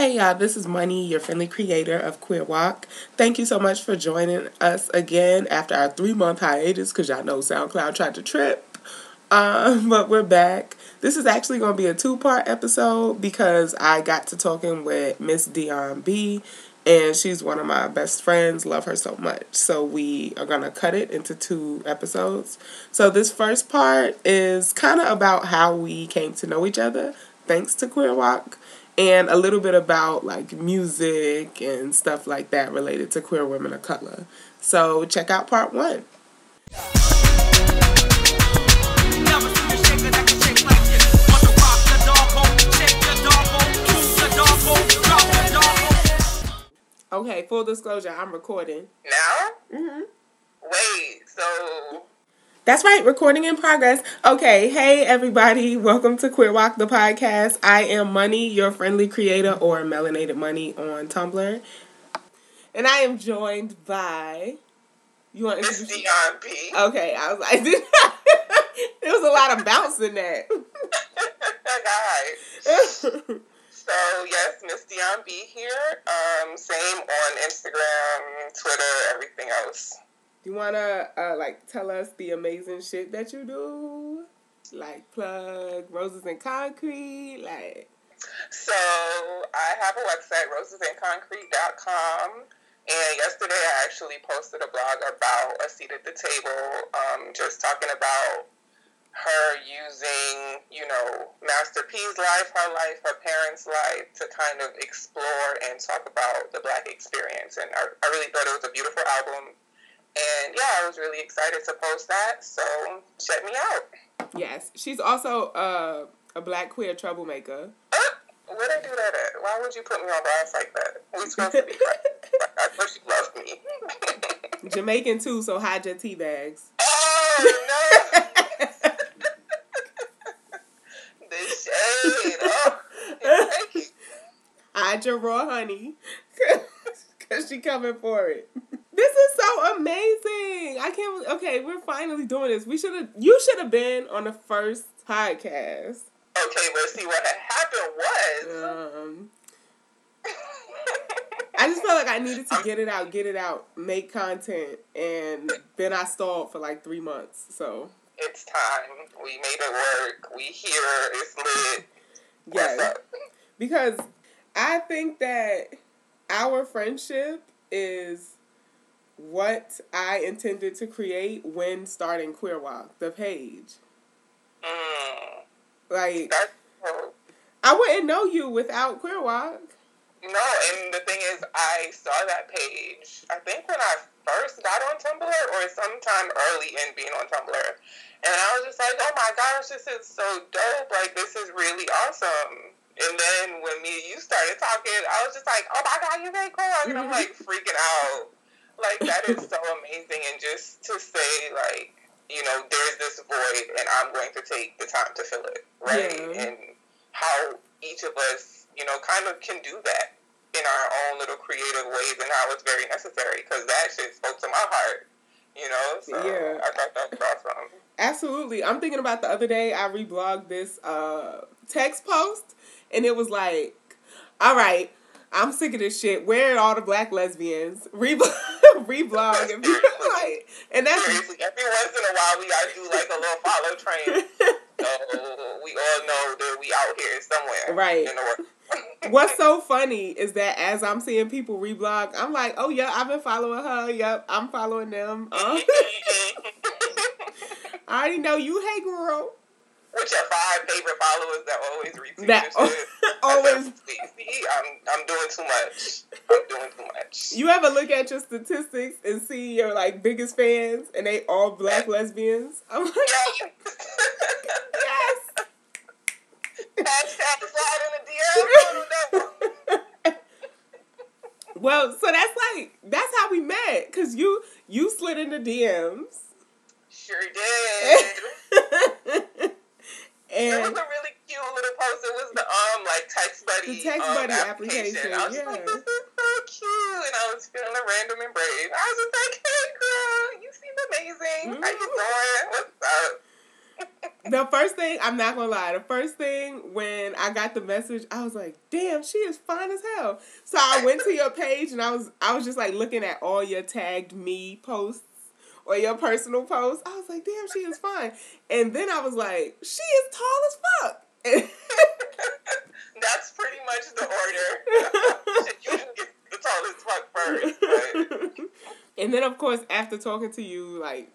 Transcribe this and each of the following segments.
Hey y'all, this is Money, your friendly creator of Queer WOC. Thank you so much for joining us again after our three month hiatus because y'all know SoundCloud tried to trip. Um, but we're back. This is actually going to be a two part episode because I got to talking with Miss Dion B, and she's one of my best friends. Love her so much. So we are going to cut it into two episodes. So this first part is kind of about how we came to know each other thanks to Queer WOC and a little bit about like music and stuff like that related to queer women of color. So check out part one. Okay, full disclosure, I'm recording. Now? Mm-hmm. Wait, so that's right, recording in progress. Okay, hey everybody, welcome to Queer WOC the podcast. I am Money, your friendly creator or Melanated Money on Tumblr. And I am joined by you want to introduce Dion B. Okay, I was like there was a lot of bounce in that. Guys. so yes, Miss Dion B here. Um, same on Instagram, Twitter, everything else. Do you wanna uh, like tell us the amazing shit that you do? Like plug Roses and Concrete, like. So I have a website, rosesandconcrete.com. And yesterday I actually posted a blog about a seat at the table, um, just talking about her using, you know, Master P's life, her life, her parents' life to kind of explore and talk about the black experience. And I, I really thought it was a beautiful album and yeah, I was really excited to post that. So check me out. Yes, she's also uh, a black queer troublemaker. Where'd I do that at? Why would you put me on blast like that? We supposed to be friends. I thought she loved me. Jamaican too, so hide your tea bags. Oh no! the shade. Oh, hide your raw honey, cause she coming for it. This is so amazing. I can't. Okay, we're finally doing this. We should have. You should have been on the first podcast. Okay, but see what happened was. Um, I just felt like I needed to get it out, get it out, make content, and then I stalled for like three months. So it's time. We made it work. We here. It's lit. Yes, because I think that our friendship is what I intended to create when starting Queer WOC, the page. Mm. Like, I wouldn't know you without Queer WOC. No, and the thing is, I saw that page, I think when I first got on Tumblr or sometime early in being on Tumblr. And I was just like, oh my gosh, this is so dope. Like, this is really awesome. And then when me and you started talking, I was just like, oh my God, you made Walk. And I'm like freaking out. Like that is so amazing, and just to say like you know there's this void, and I'm going to take the time to fill it, right? Yeah. And how each of us, you know, kind of can do that in our own little creative ways, and how it's very necessary because that shit spoke to my heart. You know, so yeah. I thought that was awesome. Absolutely. I'm thinking about the other day I reblogged this uh, text post and it was like, all right, I'm sick of this shit. Where are all the black lesbians? Reblog, reblog, and like, and that's Seriously, every once in a while we gotta do like a little follow train. so we all know that we out here somewhere, right? What's so funny is that as I'm seeing people reblog, I'm like, oh yeah, I've been following her. Yep, I'm following them. Uh, I already know you. Hey, girl. What's your five favorite followers that always retweet that always see, I'm I'm doing too much. I'm doing too much. You ever look at your statistics and see your like biggest fans and they all black lesbians? I'm like, yes. yes. Hashtag slide in the DM. well, so that's like that's how we met because you you slid in the DMs. Sure did. And it was a really cute little post. It was the um like text buddy. The text um, buddy application. application. I was yeah. like, this is so cute, and I was feeling a random embrace. I was just like, hey girl, you seem amazing. Mm-hmm. How you mm-hmm. doing? What's up? the first thing, I'm not gonna lie, the first thing when I got the message, I was like, damn, she is fine as hell. So I went to your page and I was I was just like looking at all your tagged me posts or your personal post. I was like, damn, she is fine. And then I was like, she is tall as fuck. That's pretty much the order. you get the tallest fuck first. But... And then of course after talking to you, like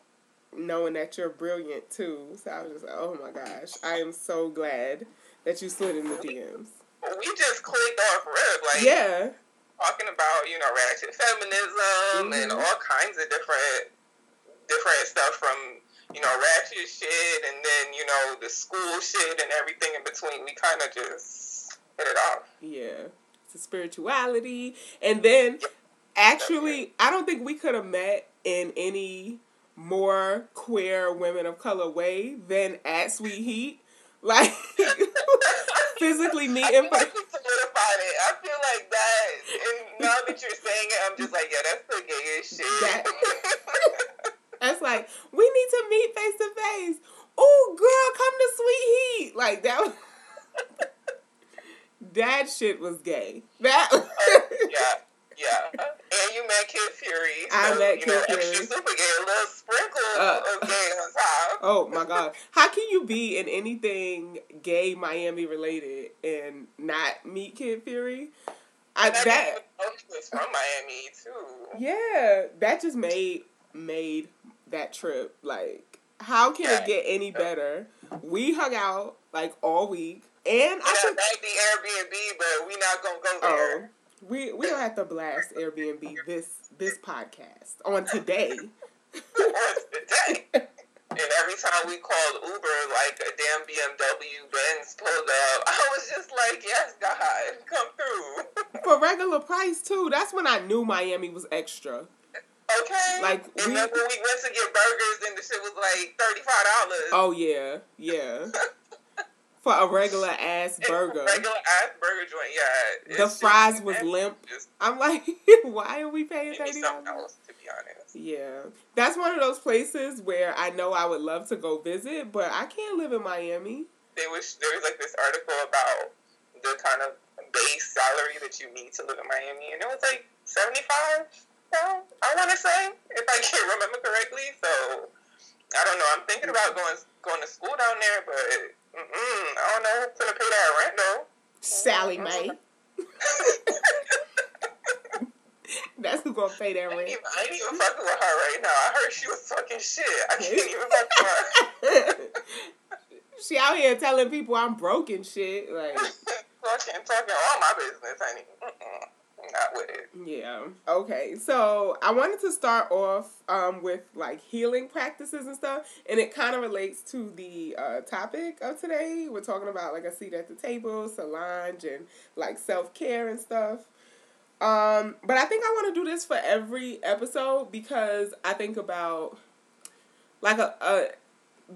knowing that you're brilliant too. So I was just like, oh my gosh, I am so glad that you slid in the DMs. We just clicked off rip, like yeah, talking about you know ratchet feminism mm-hmm. and all kinds of different different stuff from you know ratchet shit and then you know the school shit and everything in between. We kind of just hit it off. Yeah, it's a spirituality, and then actually, I don't think we could have met in any more queer women of color way than at Sweet Heat. Like physically meeting. I solidified it. I feel like that, and now that you're saying it, I'm just like, yeah, that's the gayest shit. That, that's like we need to meet face to face. Oh, girl, come to Sweet Heat. Like that. Was, that shit was gay. That. yeah. Yeah, and you met Kid Fury. So, I met Kid know, Fury. Super gay, a little sprinkle uh, of gay on top. Oh my god, how can you be in anything gay Miami related and not meet Kid Fury? I, that was from Miami too. Yeah, that just made made that trip like. How can yeah. it get any better? We hung out like all week, and I should like the Airbnb, but we not gonna go oh, there. Oh we we don't have to blast Airbnb this this podcast on today. today. And every time we called Uber, like a damn BMW Benz pulled up, I was just like, "Yes, God, come through." For regular price too. That's when I knew Miami was extra. Okay. Like we, when we went to get burgers, and the shit was like thirty five dollars. Oh yeah, yeah. for a regular ass burger. regular ass burger joint, yeah. The fries was limp. I'm like, why are we paying thirty dollars? To be honest. Yeah, that's one of those places where I know I would love to go visit, but I can't live in Miami. There was there was like this article about the kind of base salary that you need to live in Miami, and it was like seventy five. I want to say, if I can remember correctly. So I don't know. I'm thinking about going going to school down there, but I don't know who's gonna pay that rent though. Sallie Mae. Mm-hmm. That's who gonna pay that rent. I ain't, even, I ain't even fucking with her right now. I heard she was fucking shit. I can't even fuck with her. she out here telling people I'm broken shit. Like fucking talking all my business, honey. Mm-mm with it. Yeah. Okay. So I wanted to start off um, with like healing practices and stuff, and it kind of relates to the uh, topic of today. We're talking about like a seat at the table, Solange, and like self care and stuff. Um, but I think I want to do this for every episode because I think about like a, a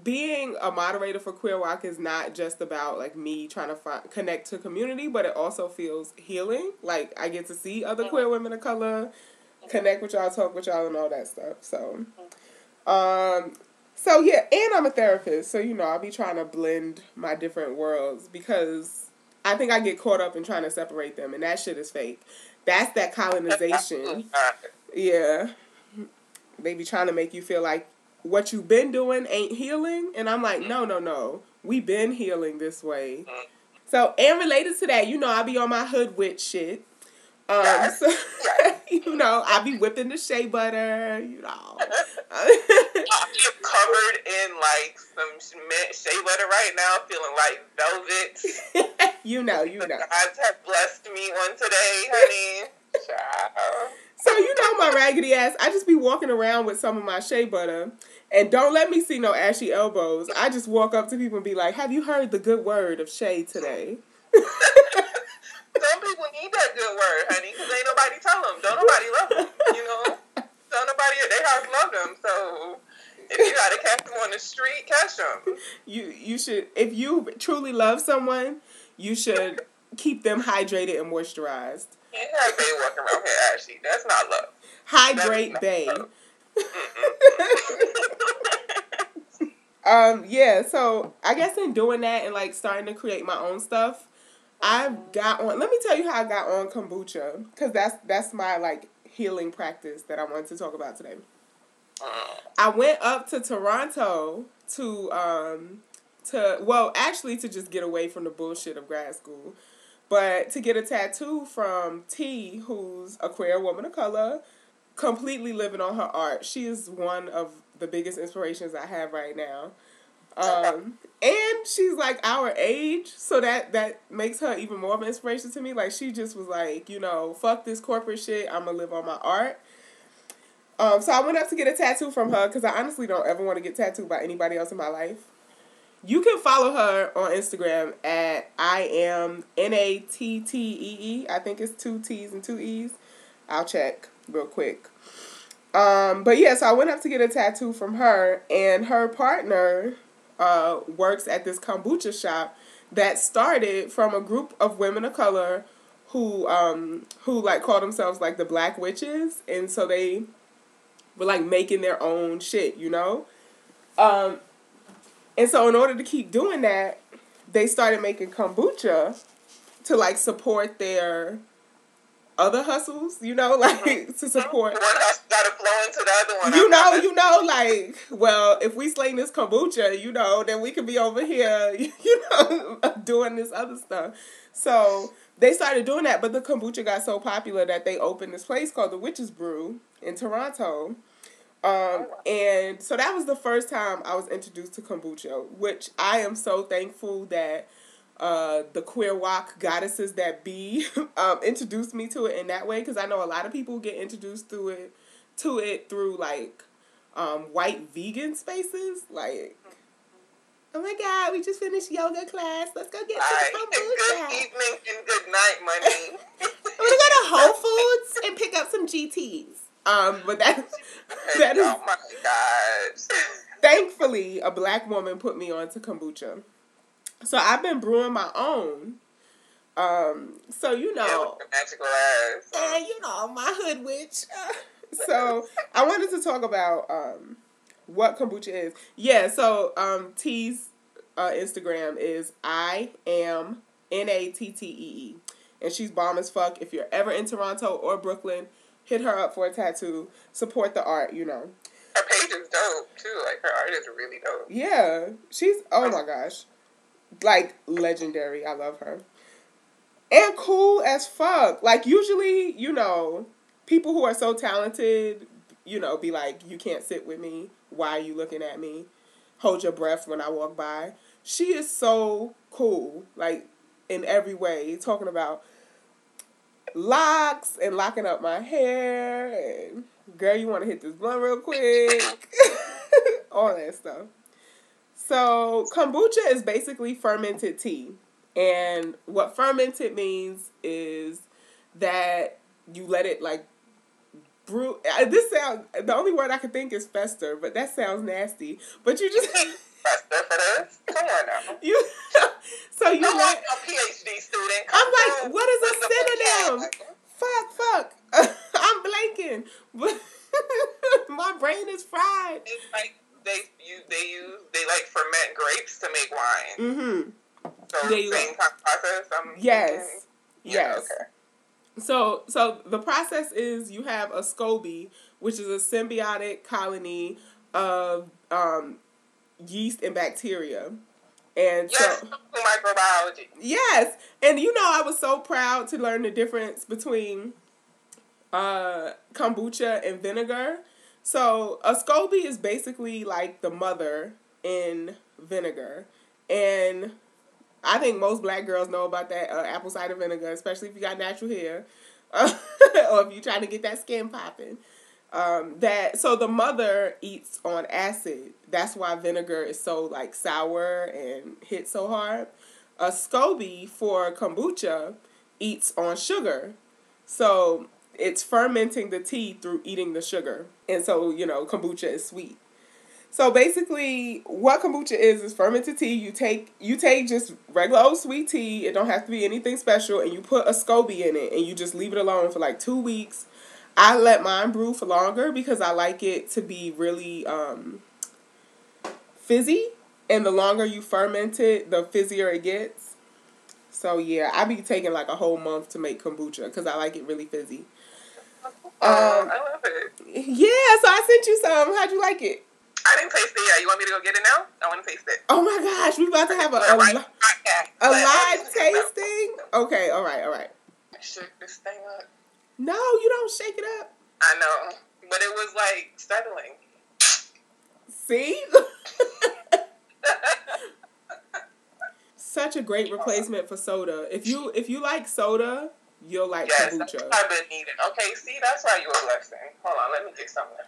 being a moderator for Queer WOC is not just about like me trying to find, connect to community, but it also feels healing. Like I get to see other queer women of color, connect with y'all, talk with y'all, and all that stuff. So, um, so yeah, and I'm a therapist, so you know I'll be trying to blend my different worlds because I think I get caught up in trying to separate them, and that shit is fake. That's that colonization. Yeah, they be trying to make you feel like what you've been doing ain't healing. And I'm like, no, no, no. We've been healing this way. So, and related to that, you know, I be on my hood witch shit. Um, so, you know, I be whipping the shea butter, you know. I'm covered in like some shea butter right now, feeling like velvet. you know, you know. God have blessed me on today, honey. Child. So you know my raggedy ass. I just be walking around with some of my shea butter, and don't let me see no ashy elbows. I just walk up to people and be like, "Have you heard the good word of shea today?" Some people need that good word, honey, because ain't nobody tell them. Don't nobody love them. You know, don't nobody at their house love them. So if you gotta catch them on the street, catch them. You you should if you truly love someone, you should keep them hydrated and moisturized. You have Bay walking around here, Ashley. That's not love. Hydrate Bay. Um, yeah, so I guess in doing that and like starting to create my own stuff, I've got on. Let me tell you how I got on kombucha because that's that's my like healing practice that I wanted to talk about today. I went up to Toronto to um to well actually to just get away from the bullshit of grad school, but to get a tattoo from T, who's a queer woman of color, completely living on her art. She is one of the biggest inspirations I have right now. Um, and she's like our age, so that that makes her even more of an inspiration to me. Like she just was like, you know, fuck this corporate shit. I'm gonna live on my art. Um, so I went up to get a tattoo from her because I honestly don't ever want to get tattooed by anybody else in my life. You can follow her on Instagram at I am N A T T E E. I think it's two T's and two E's. I'll check real quick. Um, but yeah, so I went up to get a tattoo from her, and her partner uh, works at this kombucha shop that started from a group of women of color who um, who like call themselves like the Black Witches, and so they were like making their own shit, you know. Um, and so in order to keep doing that, they started making kombucha to like support their other hustles, you know, like mm-hmm. to support. One hustle got to flow into the other one. You know, you know, like, well, if we sling this kombucha, you know, then we could be over here, you know, doing this other stuff. So they started doing that, but the kombucha got so popular that they opened this place called the Witch's Brew in Toronto. Um, and so that was the first time I was introduced to kombucha, which I am so thankful that uh, the queer WOC goddesses that be um, introduced me to it in that way because I know a lot of people get introduced through it to it through like um, white vegan spaces like oh my god we just finished yoga class let's go get Right. some Good kombucha evening and good night, money. I'm gonna go to Whole Foods and pick up some GTs um but that that is oh my god. thankfully a black woman put me on to kombucha so I've been brewing my own um so you know with the magical ass. and you know my hood witch. so I wanted to talk about um, what kombucha is. Yeah, so um, T's uh, Instagram is I am N A T T E E, and she's bomb as fuck. If you're ever in Toronto or Brooklyn, hit her up for a tattoo. Support the art, you know. Her page is dope too. Like her art is really dope. Yeah, she's oh my gosh, like legendary. I love her, and cool as fuck. Like usually, you know, people who are so talented, you know, be like, you can't sit with me. Why are you looking at me? Hold your breath when I walk by. She is so cool, like in every way. Talking about locks and locking up my hair and girl, you want to hit this blunt real quick. All that stuff. So, kombucha is basically fermented tea. And what fermented means is that you let it like brew. This sound the only word I can think is fester, but that sounds nasty. But you just That's there for this. Come on now. you so you I'm let like a PhD student. I'm Come like, through what is a with the synonym? vocab. Fuck, fuck. I'm blanking. But my brain is fried. It's like they use they use they like ferment grapes to make wine. Mm-hmm. So There you same go. kind of process. I'm Yes. thinking. Yeah, Yes. Okay. So the process is you have a SCOBY, which is a symbiotic colony of um, yeast and bacteria. And Yes. so Microbiology. Yes, and you know I was so proud to learn the difference between uh, kombucha and vinegar. So a SCOBY is basically like the mother in vinegar, and I think most black girls know about that uh, apple cider vinegar, especially if you got natural hair, or if you're trying to get that skin popping. Um, that so the mother eats on acid. That's why vinegar is so like sour and hits so hard. A SCOBY for kombucha eats on sugar. So it's fermenting the tea through eating the sugar. And so, you know, kombucha is sweet. So basically what kombucha is is fermented tea. You take you take just regular old sweet tea, it don't have to be anything special, and you put a SCOBY in it and you just leave it alone for like two weeks. I let mine brew for longer because I like it to be really um fizzy, and the longer you ferment it, the fizzier it gets. So yeah, I be taking like a whole month to make kombucha because I like it really fizzy. Oh, um, I love it. Yeah, so I sent you some. How'd you like it? I didn't taste it yet. You want me to go get it now? I want to taste it. Oh my gosh, we about to have a a, a, a live tasting. Okay, all right, all right. Shake this thing up. No, you don't shake it up. I know, but it was like settling. See. Such a great replacement for soda. If you if you like soda, you'll like yes, kombucha. I've been needing. Okay, see, that's why you were blessing. Hold on, let me get something.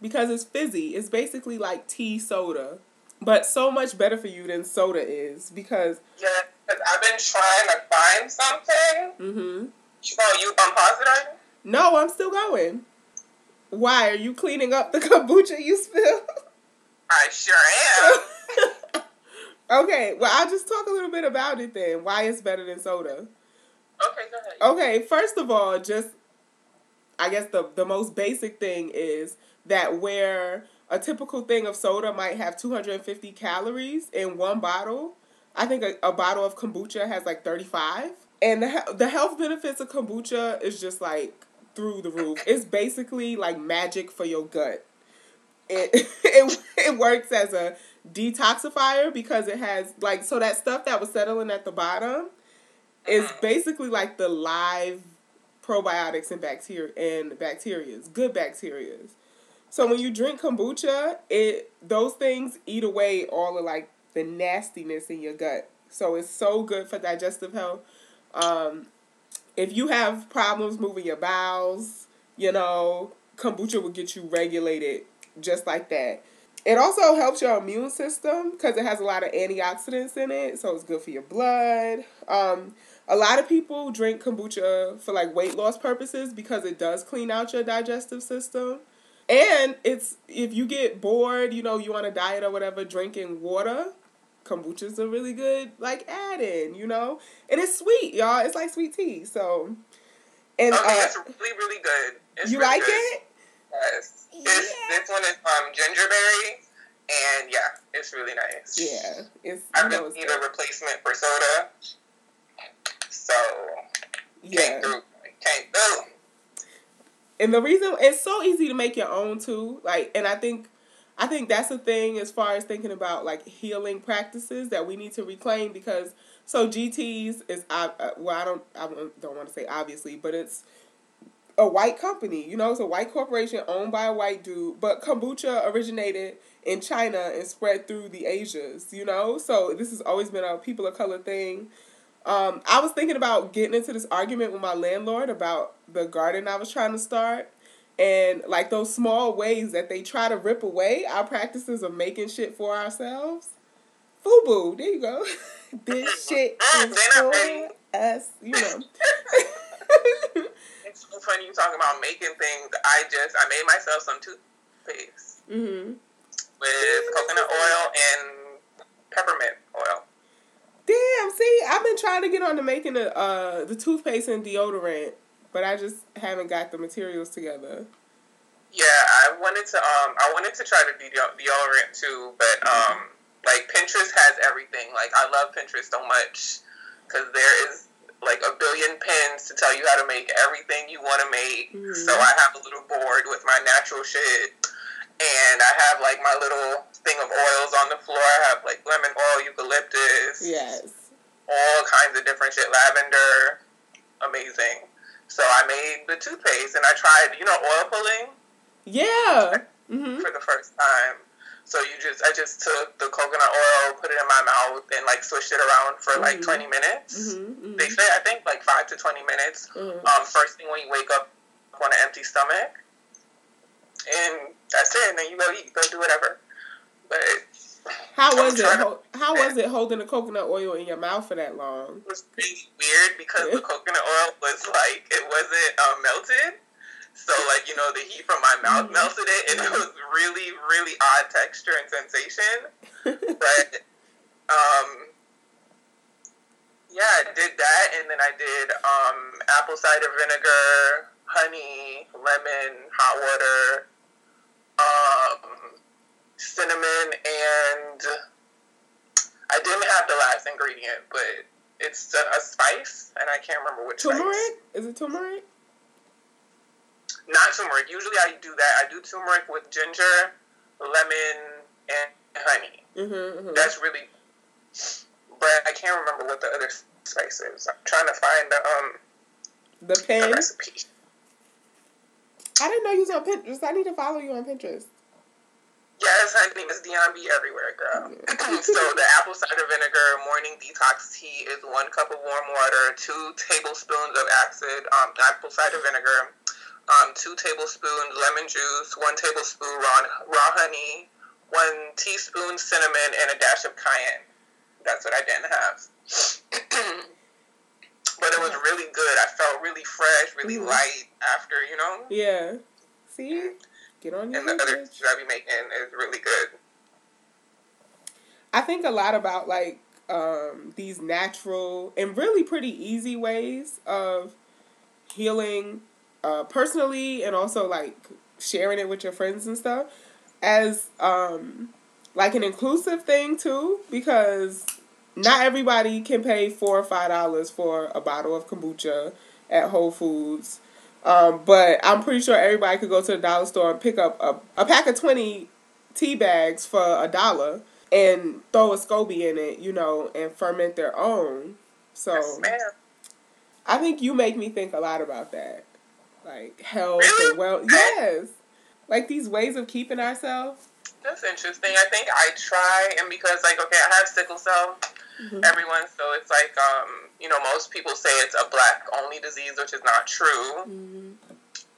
Because it's fizzy. It's basically like tea soda, but so much better for you than soda is. Because yeah, cause I've been trying to find something. Mm-hmm. Oh, you on pause it No, I'm still going. Why are you cleaning up the kombucha you spilled? I sure am. okay, well, I'll just talk a little bit about it then. Why it's better than soda. Okay, go ahead. Okay, first of all, just I guess the the most basic thing is that where a typical thing of soda might have 250 calories in one bottle, I think a, a bottle of kombucha has like 35. And the the health benefits of kombucha is just like through the roof. It's basically like magic for your gut. It it it works as a detoxifier because it has like so that stuff that was settling at the bottom is uh-huh. basically like the live probiotics and bacteria and bacterias, good bacterias. So when you drink kombucha, it those things eat away all of like the nastiness in your gut. So it's so good for digestive health. Um, if you have problems moving your bowels, you know, kombucha will get you regulated just like that. It also helps your immune system because it has a lot of antioxidants in it, so it's good for your blood. Um, a lot of people drink kombucha for like weight loss purposes because it does clean out your digestive system. And it's if you get bored, you know, you want a diet or whatever, drinking water kombucha's a really good like add in, you know, and it's sweet, y'all. It's like sweet tea. So, and okay, uh, it's really really good. It's you really like good. it? Yes. Yeah. This, this one is um gingerberry, and yeah, it's really nice. Yeah, it's. I really need good. a replacement for soda, so yeah. Came through. Came through. And the reason it's so easy to make your own too, like, and I think I think that's the thing as far as thinking about like healing practices that we need to reclaim because so GTS is I well I don't I don't want to say obviously but it's a white company you know? It's a white corporation owned by a white dude but kombucha originated in China and spread through the Asias you know? So this has always been a people of color thing. Um, I was thinking about getting into this argument with my landlord about the garden I was trying to start and like those small ways that they try to rip away our practices of making shit for ourselves. Fubu, there you go. this shit is for us, you know. it's so funny you talk about making things. I just I made myself some toothpaste mm-hmm. with coconut oil and peppermint. Damn, see, I've been trying to get on to making the uh the toothpaste and deodorant but I just haven't got the materials together. Yeah, I wanted to um I wanted to try to do deodorant too, but um like Pinterest has everything. Like I love Pinterest so much because there is like a billion pins to tell you how to make everything you want to make. Mm-hmm. So I have a little board with my natural shit, and I have like my little thing of oils on the floor. I have like lemon oil, eucalyptus, yes, all kinds of different shit, lavender, amazing. So I made the toothpaste and I tried, you know, oil pulling. Yeah. Mm-hmm. For the first time. So you just, I just took the coconut oil, put it in my mouth, and like swished it around for like mm-hmm. 20 minutes. Mm-hmm. mm-hmm. They say, I think like five to 20 minutes. Mm-hmm. Um, first thing when you wake up on an empty stomach. And it. You go eat, go do whatever. But how was it? how was it holding the coconut oil in your mouth for that long? It was pretty weird because the coconut oil was like it wasn't uh, melted. So like you know the heat from my mouth mm-hmm. melted it, and it was really really odd texture and sensation. but um, yeah, I did that, and then I did um, apple cider vinegar, honey, lemon, hot water. Um, cinnamon, and I didn't have the last ingredient, but it's a, a spice, and I can't remember which. Turmeric? Spice. Is it turmeric? Not turmeric. Usually, I do that. I do turmeric with ginger, lemon, and honey. Mm-hmm, mm-hmm. That's really. But I can't remember what the other spice is. I'm trying to find the um the the recipe. I didn't know you was on Pinterest. I need to follow you on Pinterest. Yes, name is Dion B everywhere, girl. so the apple cider vinegar morning detox tea is one cup of warm water, two tablespoons of acid um, apple cider vinegar, um, two tablespoons lemon juice, one tablespoon raw, raw honey, one teaspoon cinnamon, and a dash of cayenne. That's what I didn't have. but it was really good. I felt really fresh, really Mhm. light after, you know. Yeah. See? Get on your And the other that I be making is really good. I think a lot about like um, these natural and really pretty easy ways of healing uh, personally and also like sharing it with your friends and stuff as um, like an inclusive thing too because not everybody can pay four or five dollars for a bottle of kombucha at Whole Foods. Um, but I'm pretty sure everybody could go to the dollar store and pick up a, a pack of 20 tea bags for a dollar and throw a SCOBY in it, you know, and ferment their own. So Yes. I think you make me think a lot about that. Like health Really? and well yes. Like these ways of keeping ourselves. That's interesting. I think I try, and because like okay, I have sickle cell. Mhm. Everyone, so it's like um, you know, most people say it's a black only disease, which is not true. Mhm.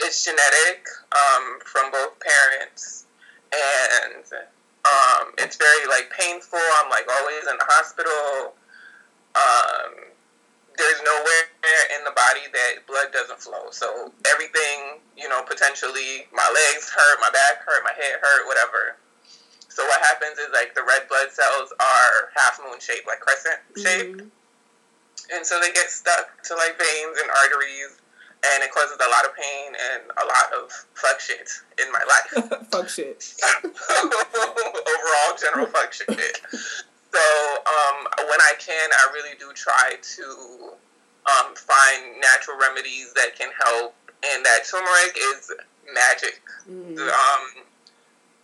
It's genetic um, from both parents, and um, it's very like painful. I'm like always in the hospital. Um, there's nowhere in the body that blood doesn't flow. So everything, you know, potentially my legs hurt, my back hurt, my head hurt, whatever. So what happens is like the red blood cells are half moon shaped, like crescent shaped, Mhm. and so they get stuck to like veins and arteries, and it causes a lot of pain and a lot of fuck shit in my life. Fuck shit. overall general function. So um, when I can, I really do try to um, find natural remedies that can help. And that turmeric is magic. The um,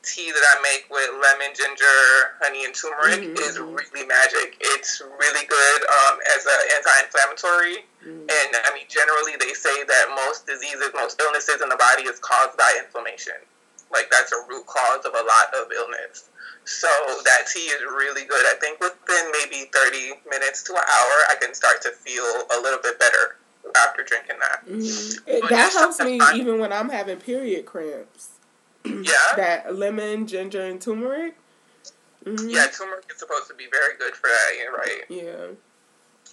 tea that I make with lemon, ginger, honey, and turmeric Mhm. is really magic. It's really good um, as an anti-inflammatory. Mhm. And I mean, generally, they say that most diseases, most illnesses in the body is caused by inflammation. Like that's a root cause of a lot of illness. So that tea is really good. I think within maybe thirty minutes to an hour, I can start to feel a little bit better after drinking that. Mhm. It- that helps me even when I'm having period cramps. Yeah, That lemon, ginger, and turmeric. Mhm. yeah. Turmeric is supposed to be very good for that. You're right. Yeah.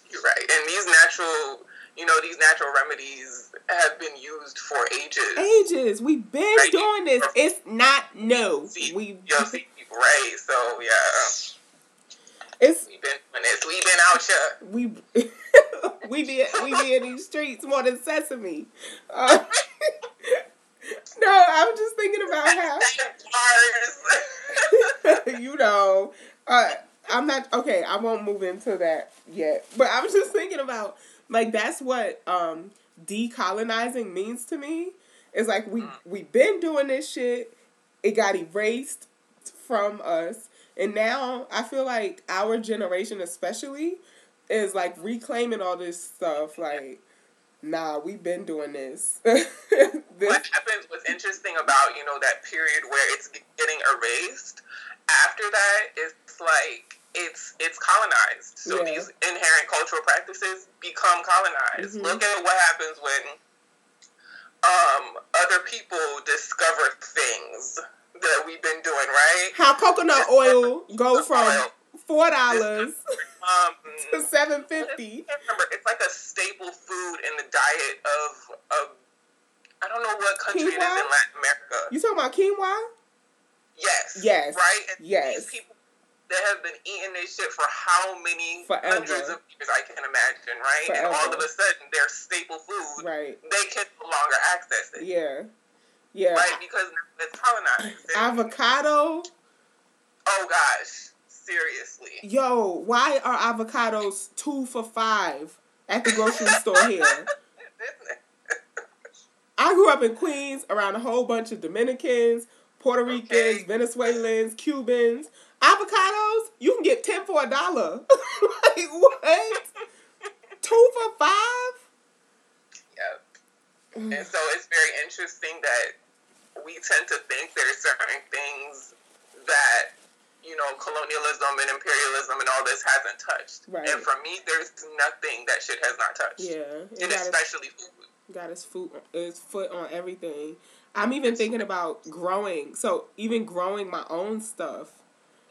You're right. And these natural, you know, these natural remedies have been used for ages. Ages. We've been Right. doing this. It's not new. See, We You'll see people, right? So yeah, it's we've been doing this. We've been out here. we we be we be in these streets more than sesame. Uh, no, I'm just thinking about how you know. Uh, I'm not okay. I won't move into that yet, but I was just thinking about like that's what um decolonizing means to me. It's like we we've been doing this shit. It got erased from us, and now I feel like our generation, especially, is like reclaiming all this stuff. Like, nah, we've been doing this. this what happens? What's interesting about you know that period where it's getting erased? After that, it's like it's it's colonized. So Yeah. these inherent cultural practices become colonized. Mhm. Look at what happens when um, other people discover things that we've been doing, right? how coconut oil go from four dollars Um, to seven fifty. I remember. Like a staple food in the diet of of I don't know what country it is in Latin America. You talking about quinoa? Yes. Yes. Right. And Yes. These people that have been eating this shit for how many Forever. hundreds of years I can imagine, right? And all of a sudden, their staple food, Right. they can no longer access it, Yeah. Yeah. right? Because it's colonized. Avocado. Oh gosh, seriously. Yo, why are avocados two for five at the grocery store here? I grew up in Queens around a whole bunch of Dominicans, Puerto Ricans, okay. Venezuelans, Cubans. Avocados, you can get ten for a dollar. like what? Two for five? Yep. And so it's very interesting that we tend to think there's certain things that you know colonialism and imperialism and all this hasn't touched. Right. And for me, there's nothing that shit has not touched. Yeah, and especially food. Got his foot, his foot on everything. I'm even thinking about growing. So even growing my own stuff.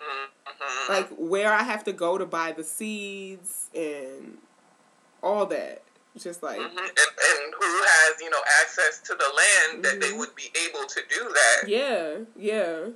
Mm-hmm. Like where I have to go to buy the seeds and all that. Just like mm-hmm. and, and, who has you know access to the land that mm-hmm. they would be able to do that. Yeah, yeah.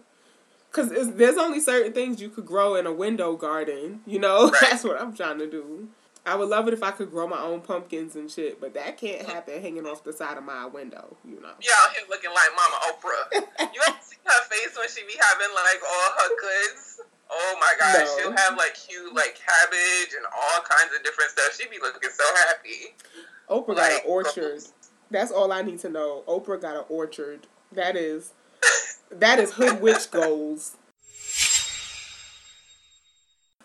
Because there's only certain things you could grow in a window garden. You know, that's what I'm trying to do. I would love it if I could grow my own pumpkins and shit, but that can't happen hanging off the side of my window, you know. Yeah, out here looking like Mama Oprah. you ever see her face when she be having like all her goods? Oh my gosh, no. she'll have like cute like cabbage and all kinds of different stuff. She be looking so happy. Oprah like, got an orchard. That's all I need to know. Oprah got an orchard. That is that is hood witch goals.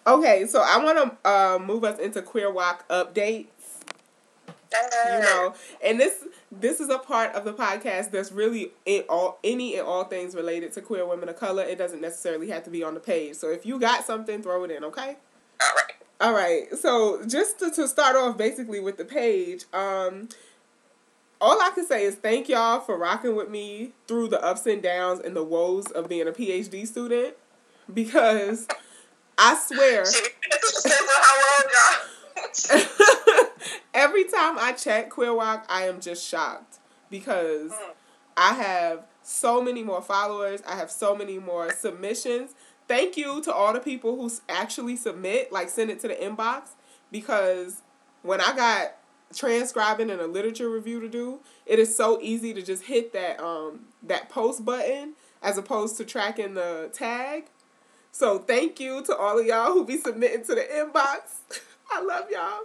Okay, so I want to uh, move us into Queer WOC updates. You know, and this this is a part of the podcast that's really in all any and all things related to queer women of color. It doesn't necessarily have to be on the page. So if you got something, throw it in. Okay. All right. All right. So just to, to start off, basically with the page, um, all I can say is thank y'all for rocking with me through the ups and downs and the woes of being a PhD student because I swear. Every time I check Queer WOC, I am just shocked because mm. I have so many more followers. I have so many more submissions. Thank you to all the people who actually submit, like send it to the inbox because when I got transcribing and a literature review to do, it is so easy to just hit that um that post button as opposed to tracking the tag. So thank you to all of y'all who be submitting to the inbox. I love y'all.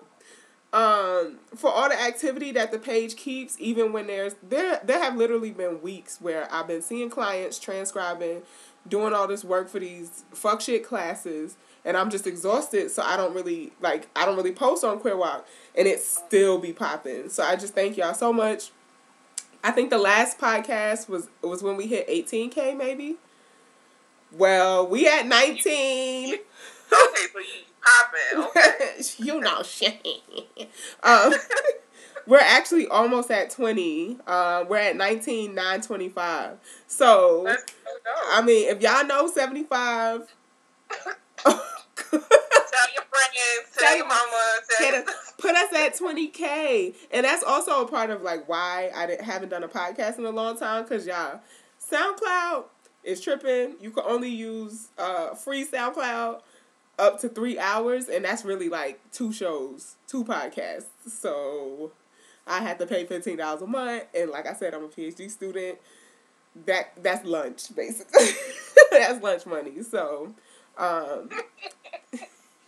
Um, for all the activity that the page keeps, even when there's there there have literally been weeks where I've been seeing clients transcribing, doing all this work for these fuck shit classes, and I'm just exhausted, so I don't really like I don't really post on Queer WOC, and it still be popping. So I just thank y'all so much. I think the last podcast was was when we hit 18k maybe. Well, we at 19. Okay, so you popping. Okay. you know shit. um, we're actually almost at 20. Uh, we're at 19, 925. So, so I mean, if y'all know 75. Tell your friends, tell, tell your mama, tell put us at 20k and that's also a part of like why i didn't, haven't done a podcast in a long time because y'all soundcloud is tripping. You can only use uh, free SoundCloud up to three hours, and that's really like two shows, two podcasts. So I had to pay fifteen dollars a month, and like I said, I'm a PhD student. That that's lunch basically. that's lunch money. So, um,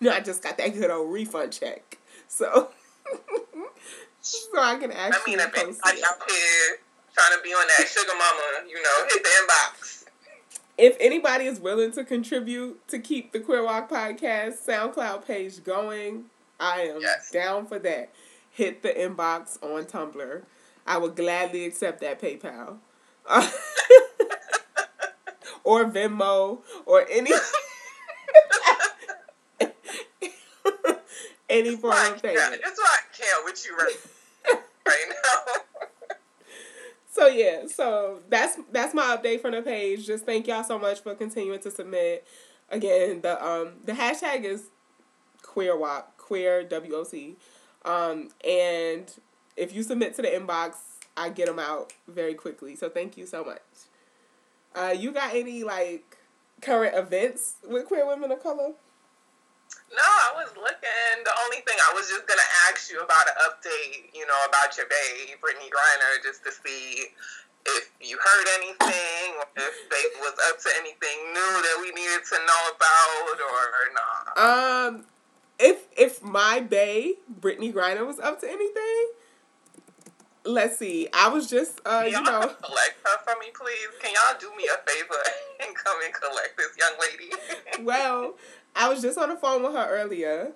know, I just got that good old refund check. So, so I can actually. I mean, anybody out here trying to be on that sugar mama, you know, hit the inbox if anybody is willing to contribute to keep the Queer WOC podcast SoundCloud page going, I am yes. down for that. Hit the inbox on Tumblr. I would gladly accept that PayPal. or Venmo or any any form of payment. That's why I can't with you right, right now. So yeah, so that's that's my update from the page. Just thank y'all so much for continuing to submit. Again, the um the hashtag is queer WOC, queer W O C. Um and if you submit to the inbox, I get them out very quickly. So thank you so much. Uh you got any like current events with queer women of color? No, I was looking. The only thing I was just gonna ask you about an update, you know, about your babe, Brittney Griner, just to see if you heard anything, or if they was up to anything new that we needed to know about, or not. Um, if if my bae Brittney Griner was up to anything, let's see. I was just uh, Can you know, collect her for me, please? Can y'all do me a favor and come and collect this young lady? well, I was just on the phone with her earlier.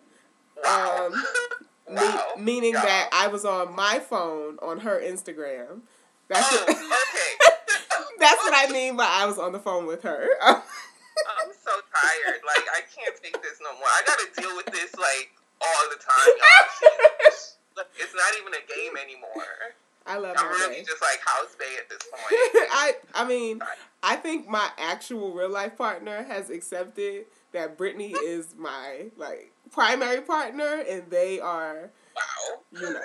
Um, me- meaning that I was on my phone on her Instagram. That's Oh, what, okay. that's what I mean by I was on the phone with her. I'm so tired. Like I can't take this no more. I gotta deal with this like all the time, y'all. It's not even a game anymore. I love I'm really bae. just like house bay at this point. I I mean, I think my actual real life partner has accepted that Brittney is my like primary partner, and they are, Wow. you know.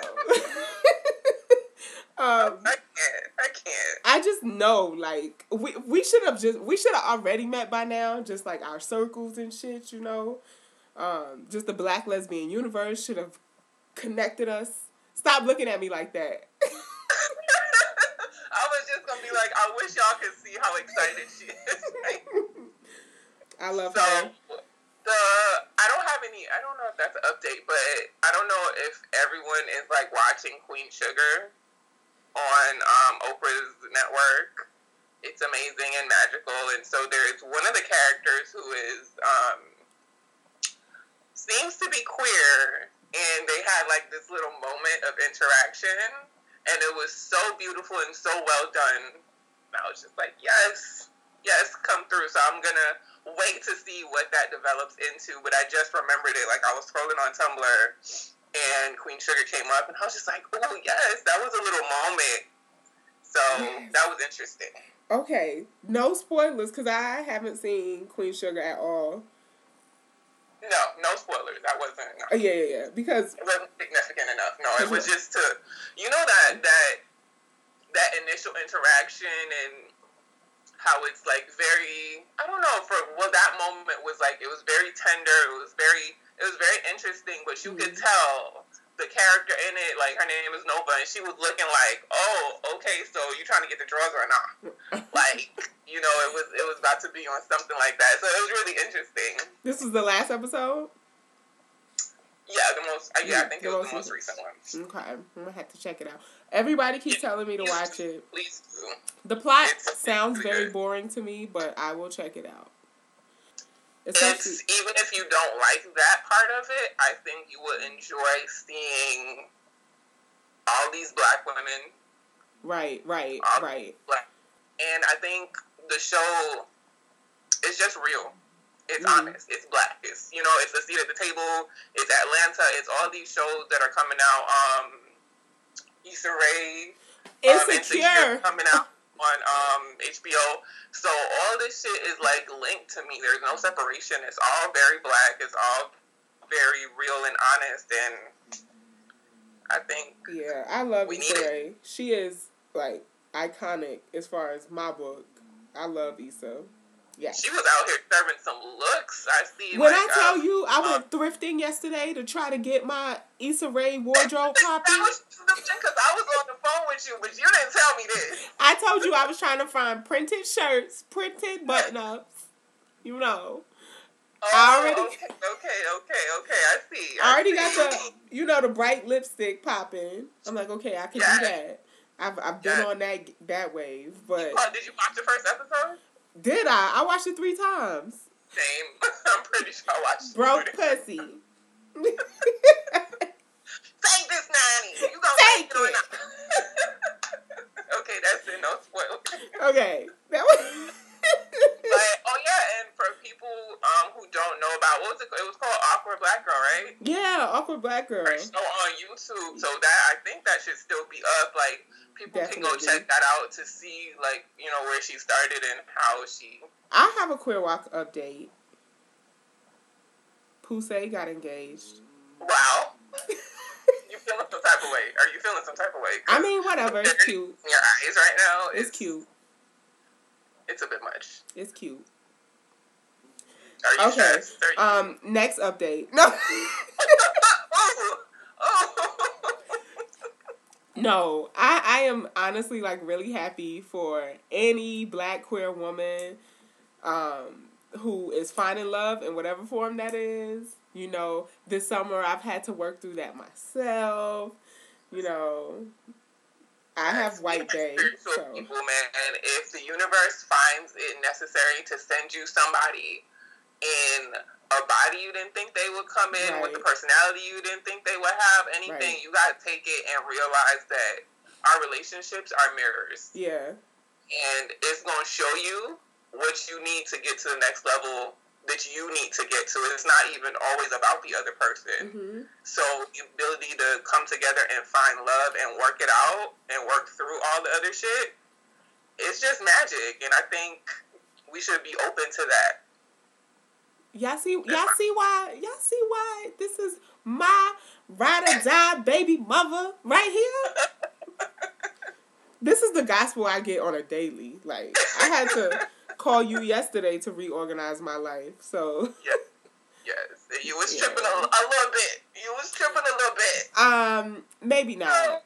um, I can't. I can't. I just know like we we should have just we should have already met by now, just like our circles and shit, you know. Um, just the Black Lesbian Universe should have connected us. Stop looking at me like that. I was just gonna be like, I wish y'all could see how excited she is. I love so her. the I don't have any. I don't know if that's an update, but I don't know if everyone is like watching Queen Sugar on um, Oprah's network. It's amazing and magical, and so there's one of the characters who is um, seems to be queer, and they had like this little moment of interaction, and it was so beautiful and so well done. And I was just like, yes, yes, come through. So I'm gonna wait to see what that develops into. But I just remembered it. Like I was scrolling on Tumblr and Queen Sugar came up, and I was just like, oh yes, that was a little moment. So that was interesting. Okay, no spoilers because I haven't seen Queen Sugar at all. No, no spoilers. That wasn't. No. Oh, yeah, yeah, yeah. Because It wasn't significant enough. No, it was just to, you know that that that initial interaction and how it's like very. I don't know. For well, that moment was like it was very tender. It was very. It was very interesting, but you could Mhm. tell the character in it, like her name is Nova, and she was looking like, oh, okay, so you trying to get the drugs or not? Like, you know, it was it was about to be on something like that. So it was really interesting. this was the last episode. Yeah, the most. Uh, yeah, I think The it was most the most recent one. Okay, I'm gonna have to check it out. Everybody keeps telling me to watch it. Please do. The plot It's sounds really very good. boring to me, but I will check it out. It's even if you don't like that part of it, I think you will enjoy seeing all these black women, right, right, right. and I think the show is just real. It's Mhm. honest. It's black. It's you know, it's a seat at the table. It's Atlanta. It's all these shows that are coming out. Um, Issa Rae, um, Insecure. coming out on um, HBO. So all this shit is like linked to me. There's no separation. It's all very black. It's all very real and honest. And I think Yeah, I love Issa. Rae. She is like iconic as far as my book. I love Issa. Yeah. she was out here serving some looks. I see. When like, I tell uh, you, I went thrifting yesterday to try to get my Issa Rae wardrobe that copy. was because I was on the phone with you, but you didn't tell me this. I told you I was trying to find printed shirts, printed button ups. You know, Oh, I already- okay, okay, okay, okay. I see. I already got the, you know, the bright lipstick popping. I'm like, okay, I can Yes. do that. I've I've been Yes. on that that wave, but did you watch the first episode? Did I? I watched it three times. Same. I'm pretty sure I watched. It. Broke pussy. Take this nanny. You gonna Take it or it. not? okay, that's it. No spoil. okay, that was. But oh yeah, and for people um who don't know about what was it? called? It was called Awkward Black Girl, right? yeah, awkward black girl. Her show on YouTube. So that I think that should still be up. Like people can go check that out to see like you know where she started and how she. I have a queer WOC update. Poussey got engaged. Wow. you feeling some type of way? Are you feeling some type of way? I mean, whatever. It's cute. your eyes right now. It's cute. It's a bit much. It's cute. Are you Okay. stressed? Are you- Um, next update. No. oh, oh. No, I, I am honestly like really happy for any black queer woman um, who is finding love in whatever form that is. You know, this summer I've had to work through that myself. You know, I have white We're day, so people, man. And if the universe finds it necessary to send you somebody in a body you didn't think they would come in with the personality you didn't think they would have, anything, Right. you gotta take it and realize that our relationships are mirrors. yeah, and it's going to show you what you need to get to the next level that you need to get to. It's not even always about the other person. hmm So the ability to come together and find love and work it out and work through all the other shit, it's just magic. And I think we should be open to that. Y'all see, y'all see why, y'all see why this is my ride or die baby mother right here. this is the gospel I get on a daily. Like I had to call you yesterday to reorganize my life. So Yes, yes, you was Yeah. tripping a, a little bit. You was tripping a little bit. um maybe not.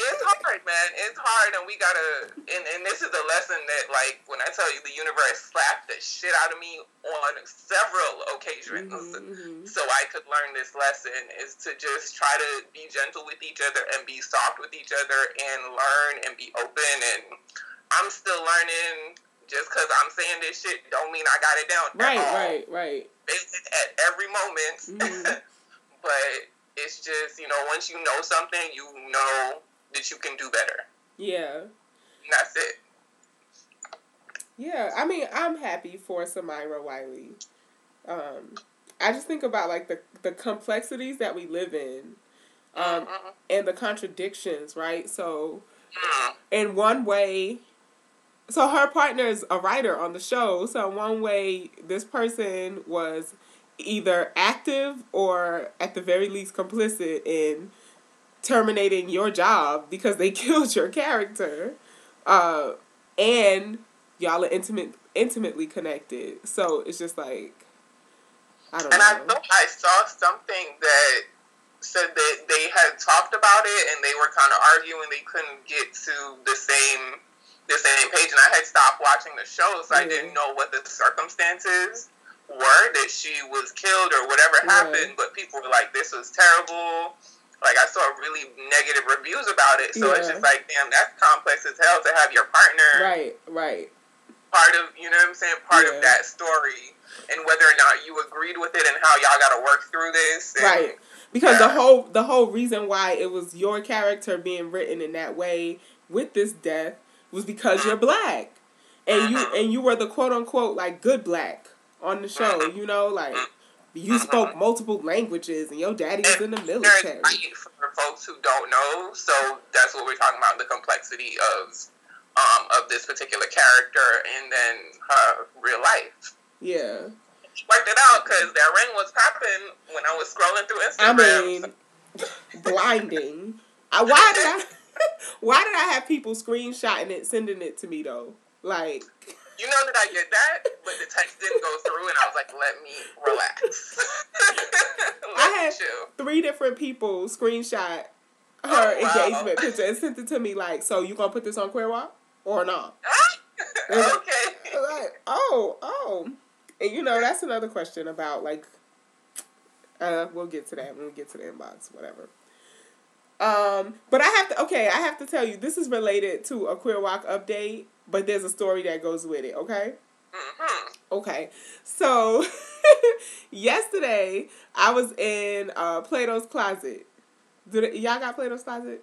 It's hard, man. It's hard, and we gotta. And, and this is a lesson that, like, when I tell you, the universe slapped the shit out of me on several occasions, Mhm, mhm. so I could learn this lesson. Is to just try to be gentle with each other and be soft with each other and learn and be open. And I'm still learning. Just because I'm saying this shit, don't mean I got it down. Right, right, right. At every moment. Mhm. but it's just you know once you know something you know that you can do better Yeah. and that's it Yeah, I mean, I'm happy for Samira Wiley. Um, I just think about like the the complexities that we live in, um, Mhm. and the contradictions, right? So, Mm. in one way, so her partner is a writer on the show. So, in one way, this person was either active or at the very least complicit in terminating your job because they killed your character. Uh, and y'all are intimate intimately connected. So it's just like I don't know. and i thought i saw something that said that they had talked about it and they were kind of arguing they couldn't get to the same the same page and i had stopped watching the show so i didn't know what the circumstances were that she was killed or whatever Yeah. happened but people were like this was terrible like i saw really negative reviews about it so it's just like damn that's complex as hell to have your partner Right, right. part of you know what i'm saying part Yeah. of that story and whether or not you agreed with it and how y'all got to work through this and, Right. Because the whole the whole reason why it was your character being written in that way with this death was because you're black. And you Mhm. and you were the quote unquote like good black on the show, Mhm. you know, like you Mhm. spoke multiple languages and your daddy was in the military. for folks who don't know so that's what we're talking about the complexity of um, of this particular character and then her real life Yeah. worked it out because that ring was popping when I was scrolling through Instagram. I mean, blinding. I, why did I? Why did I have people screenshotting it, sending it to me though? Like, you know that I did that, but the text didn't go through, and I was like, "Let me relax." Let I had- three different people screenshot her Oh, wow. engagement picture and sent it to me. Like, so you gonna put this on Queer WOC or not? okay. Like, oh, oh, and you know that's another question about like. Uh, we'll get to that when we get to the inbox, whatever. Um, but I have to okay, I have to tell you this is related to a Queer WOC update, but there's a story that goes with it. Okay. hmm Okay, so yesterday I was in uh, Plato's Closet. Do they, y'all got Plato's Closet?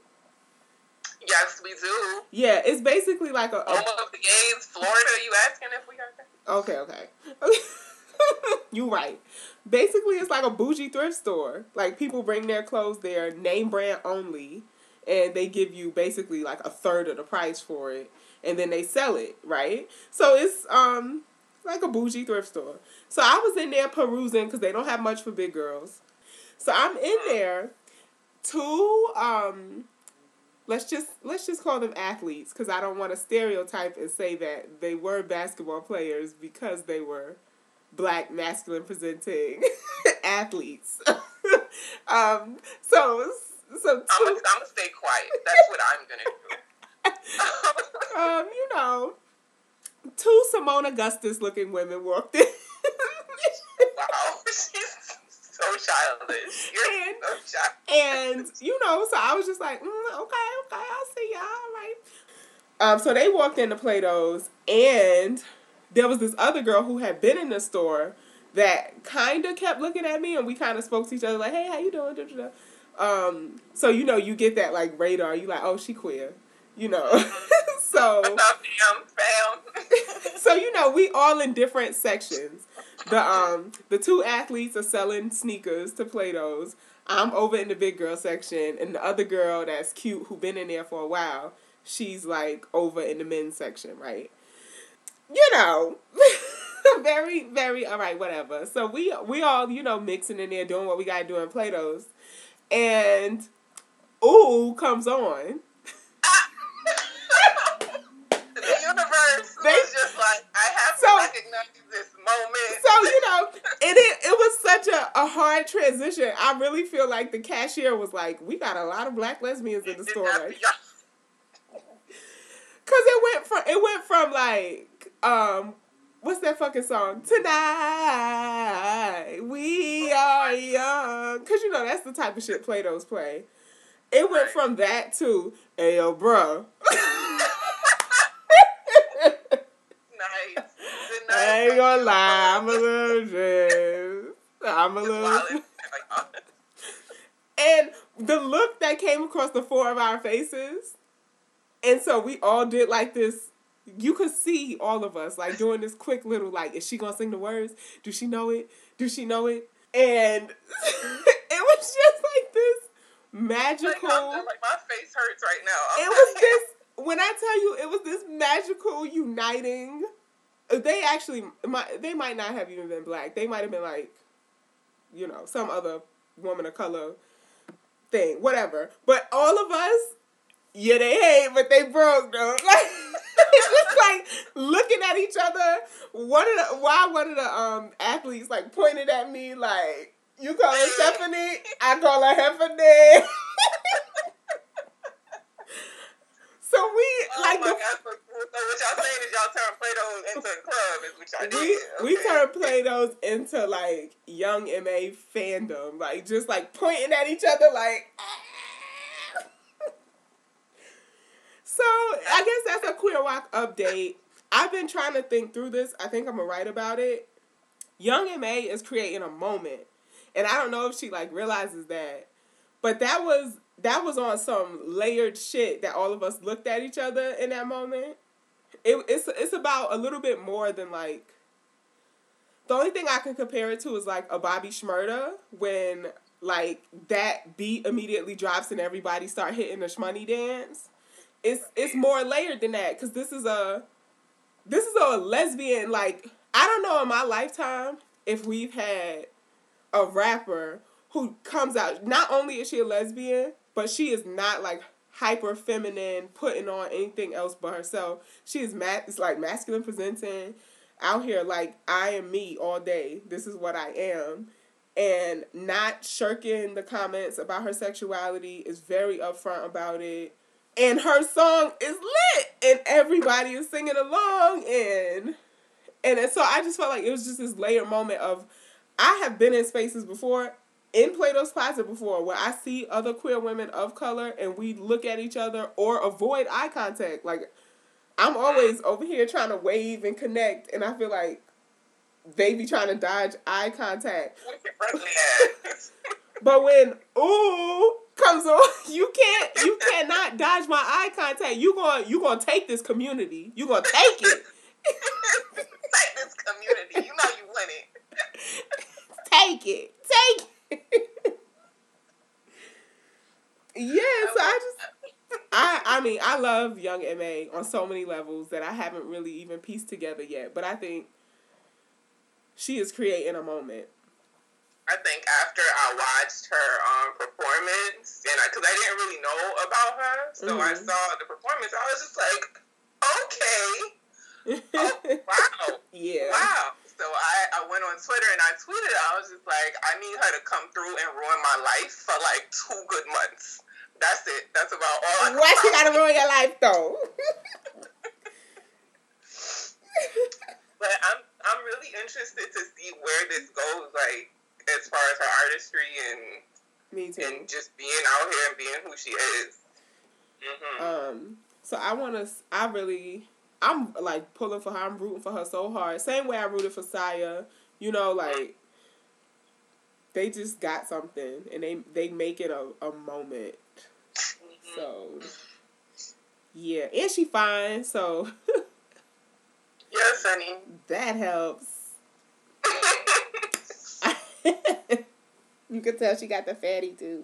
Yes, we do. Yeah, it's basically like a, a Home of the gays, Florida. You asking if we got that? Okay, okay, okay. you right. Basically, it's like a bougie thrift store. Like people bring their clothes there, name brand only, and they give you basically like a third of the price for it, and then they sell it, right? So it's um like a bougie thrift store. So I was in there perusing because they don't have much for big girls. So I'm in there. Two um let's just let's just call them athletes because I don't want to stereotype and say that they were basketball players because they were black masculine presenting athletes. um, so so I'm gonna, I'm gonna stay quiet. That's what I'm gonna do. um, you know, two Seimone Augustus looking women walked in. wow, she's so childish. You're and, so childish. And you know, so I was just like, mm, okay, okay, I'll see y'all. All right. Um, so they walked into Plato's, and there was this other girl who had been in the store that kind of kept looking at me, and we kind of spoke to each other like, "Hey, how you doing?" Um, so you know, you get that like radar. You like, oh, she queer, you know. so so you know, we all in different sections. The um the two athletes are selling sneakers to Plato's. I'm over in the big girl section, and the other girl that's cute who been in there for a while, she's like over in the men's section, right? You know. very, very all right, whatever. So we we all, you know, mixing in there, doing what we gotta do in Plato's and ooh comes on. the universe they, was just like, I have so, to recognize this moment. So, you know, it, it, it was such a, a hard transition. I really feel like the cashier was like, we got a lot of black lesbians in the store. Cause it went from it went from like um what's that fucking song? Tonight we are young. Cause you know that's the type of shit Plato's play. It went from that to hey yo bro. nice. I ain't gonna lie, I'm a little jazzed. I'm a little. and the look that came across the four of our faces, and so we all did like this you could see all of us like doing this quick little like, is she gonna sing the words? Do she know it? Do she know it? And it was just like this magical. Like, like my face hurts right now. it was this. When I tell you, it was this magical uniting. Uh, they actually, might, they might not have even been black. They might have been like, you know, some other woman of color thing, whatever. But all of us, yeah, they hate, but they broke though. Like just like looking at each other. One of the why one of the um athletes like pointed at me like you call her Stephanie, I call her Heffany. so we oh like the, God. So, what y'all saying is y'all turn Plato's into a club is what y'all we, did. Okay. We turned Plato's into like Young M.A fandom. Like just like pointing at each other like So I guess that's a queer WOC update. I've been trying to think through this. I think I'm gonna write about it. Young M.A is creating a moment, and I don't know if she like realizes that, but that was that was on some layered shit that all of us looked at each other in that moment. It, it's it's about a little bit more than like. The only thing I can compare it to is like a Bobby Shmurda when like that beat immediately drops and everybody start hitting the shmoney dance it's it's more layered than that because this is a this is a lesbian like I don't know in my lifetime if we've had a rapper who comes out not only is she a lesbian but she is not like hyper feminine putting on anything else but herself. She is ma- it's like masculine presenting out here like I am me all day this is what I am. And not shirking the comments about her sexuality is very upfront about it and her song is lit and everybody is singing along and and so I just felt like it was just this layer moment of I have been in spaces before in Plato's Closet before where I see other queer women of color and we look at each other or avoid eye contact. Like I'm always over here trying to wave and connect and I feel like they be trying to dodge eye contact. but when ooh comes on, you can't you cannot dodge my eye contact. You going you gonna take this community. You gonna take it. take this community. You know you win it. take it. Take it. yeah, so I just I I mean I love Young M.A on so many levels that I haven't really even pieced together yet. But I think she is creating a moment. I think after I watched her um, performance, and because I, I, didn't really know about her, so mm-hmm. I saw the performance, I was just like, okay, oh, wow, yeah, wow. So I, I went on Twitter and I tweeted. I was just like, I need her to come through and ruin my life for like two good months. That's it. That's about all. I Why she gotta ruin your life though? but I'm I'm really interested to see where this goes. Like as far as her artistry and me too, and just being out here and being who she is. Mm-hmm. Um. So I want to. I really. I'm like pulling for her. I'm rooting for her so hard. Same way I rooted for Saya. You know, like they just got something and they they make it a, a moment. Mm-hmm. So yeah, and she fine. So yes, honey. That helps. you can tell she got the fatty too.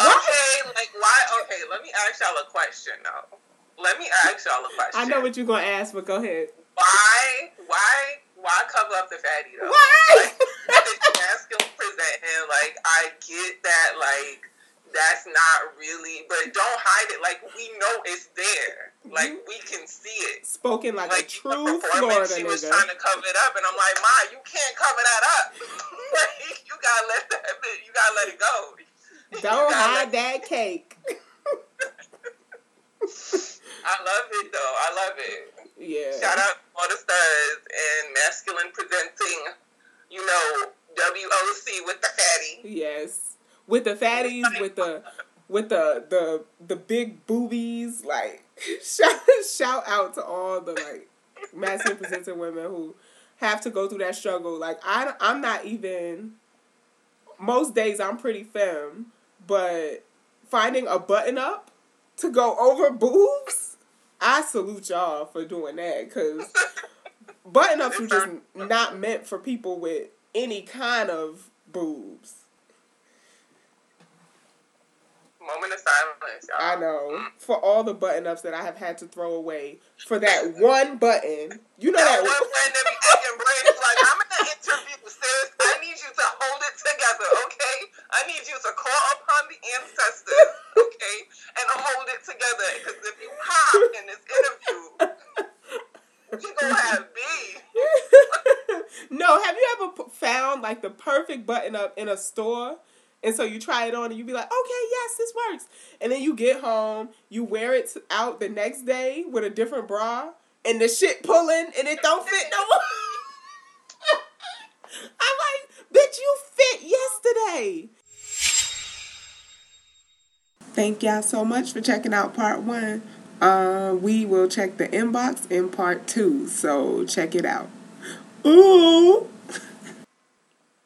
Okay, like why? Okay, let me ask y'all a question though. Let me ask y'all a question. I know what you're gonna ask, but go ahead. Why? Why? Why cover up the fatty though? Why? Like, the masculine presenting, like I get that, like that's not really, but don't hide it. Like we know it's there. Like mm-hmm. we can see it. Spoken like, like a true Florida She nigga. was trying to cover it up, and I'm like, Ma, you can't cover that up. like, you gotta let that. You gotta let it go. Don't hide that cake. I love it though. I love it. Yeah. Shout out to all the stars and masculine presenting. You know, WOC with the fatty. Yes with the fatties, with the with the the the big boobies. Like shout shout out to all the like masculine presenting women who have to go through that struggle. Like I I'm not even. Most days I'm pretty femme, but finding a button up to go over boobs, I salute y'all for doing that because button ups are just not meant for people with any kind of boobs. Moment of silence, y'all. I know. Mm. For all the button ups that I have had to throw away for that one button. You know that, that one button that be acting brains like, I'm in an interview, sis. I need you to hold it together, okay? I need you to call upon the ancestors, okay? And hold it together. Because if you pop in this interview, you gonna have beef. no, have you ever found like the perfect button up in a store? And so you try it on and you be like, okay, yes, this works. And then you get home, you wear it out the next day with a different bra, and the shit pulling and it don't fit no more. I'm like, bitch, you fit yesterday. Thank y'all so much for checking out part one. Uh, we will check the inbox in part two, so check it out. Ooh.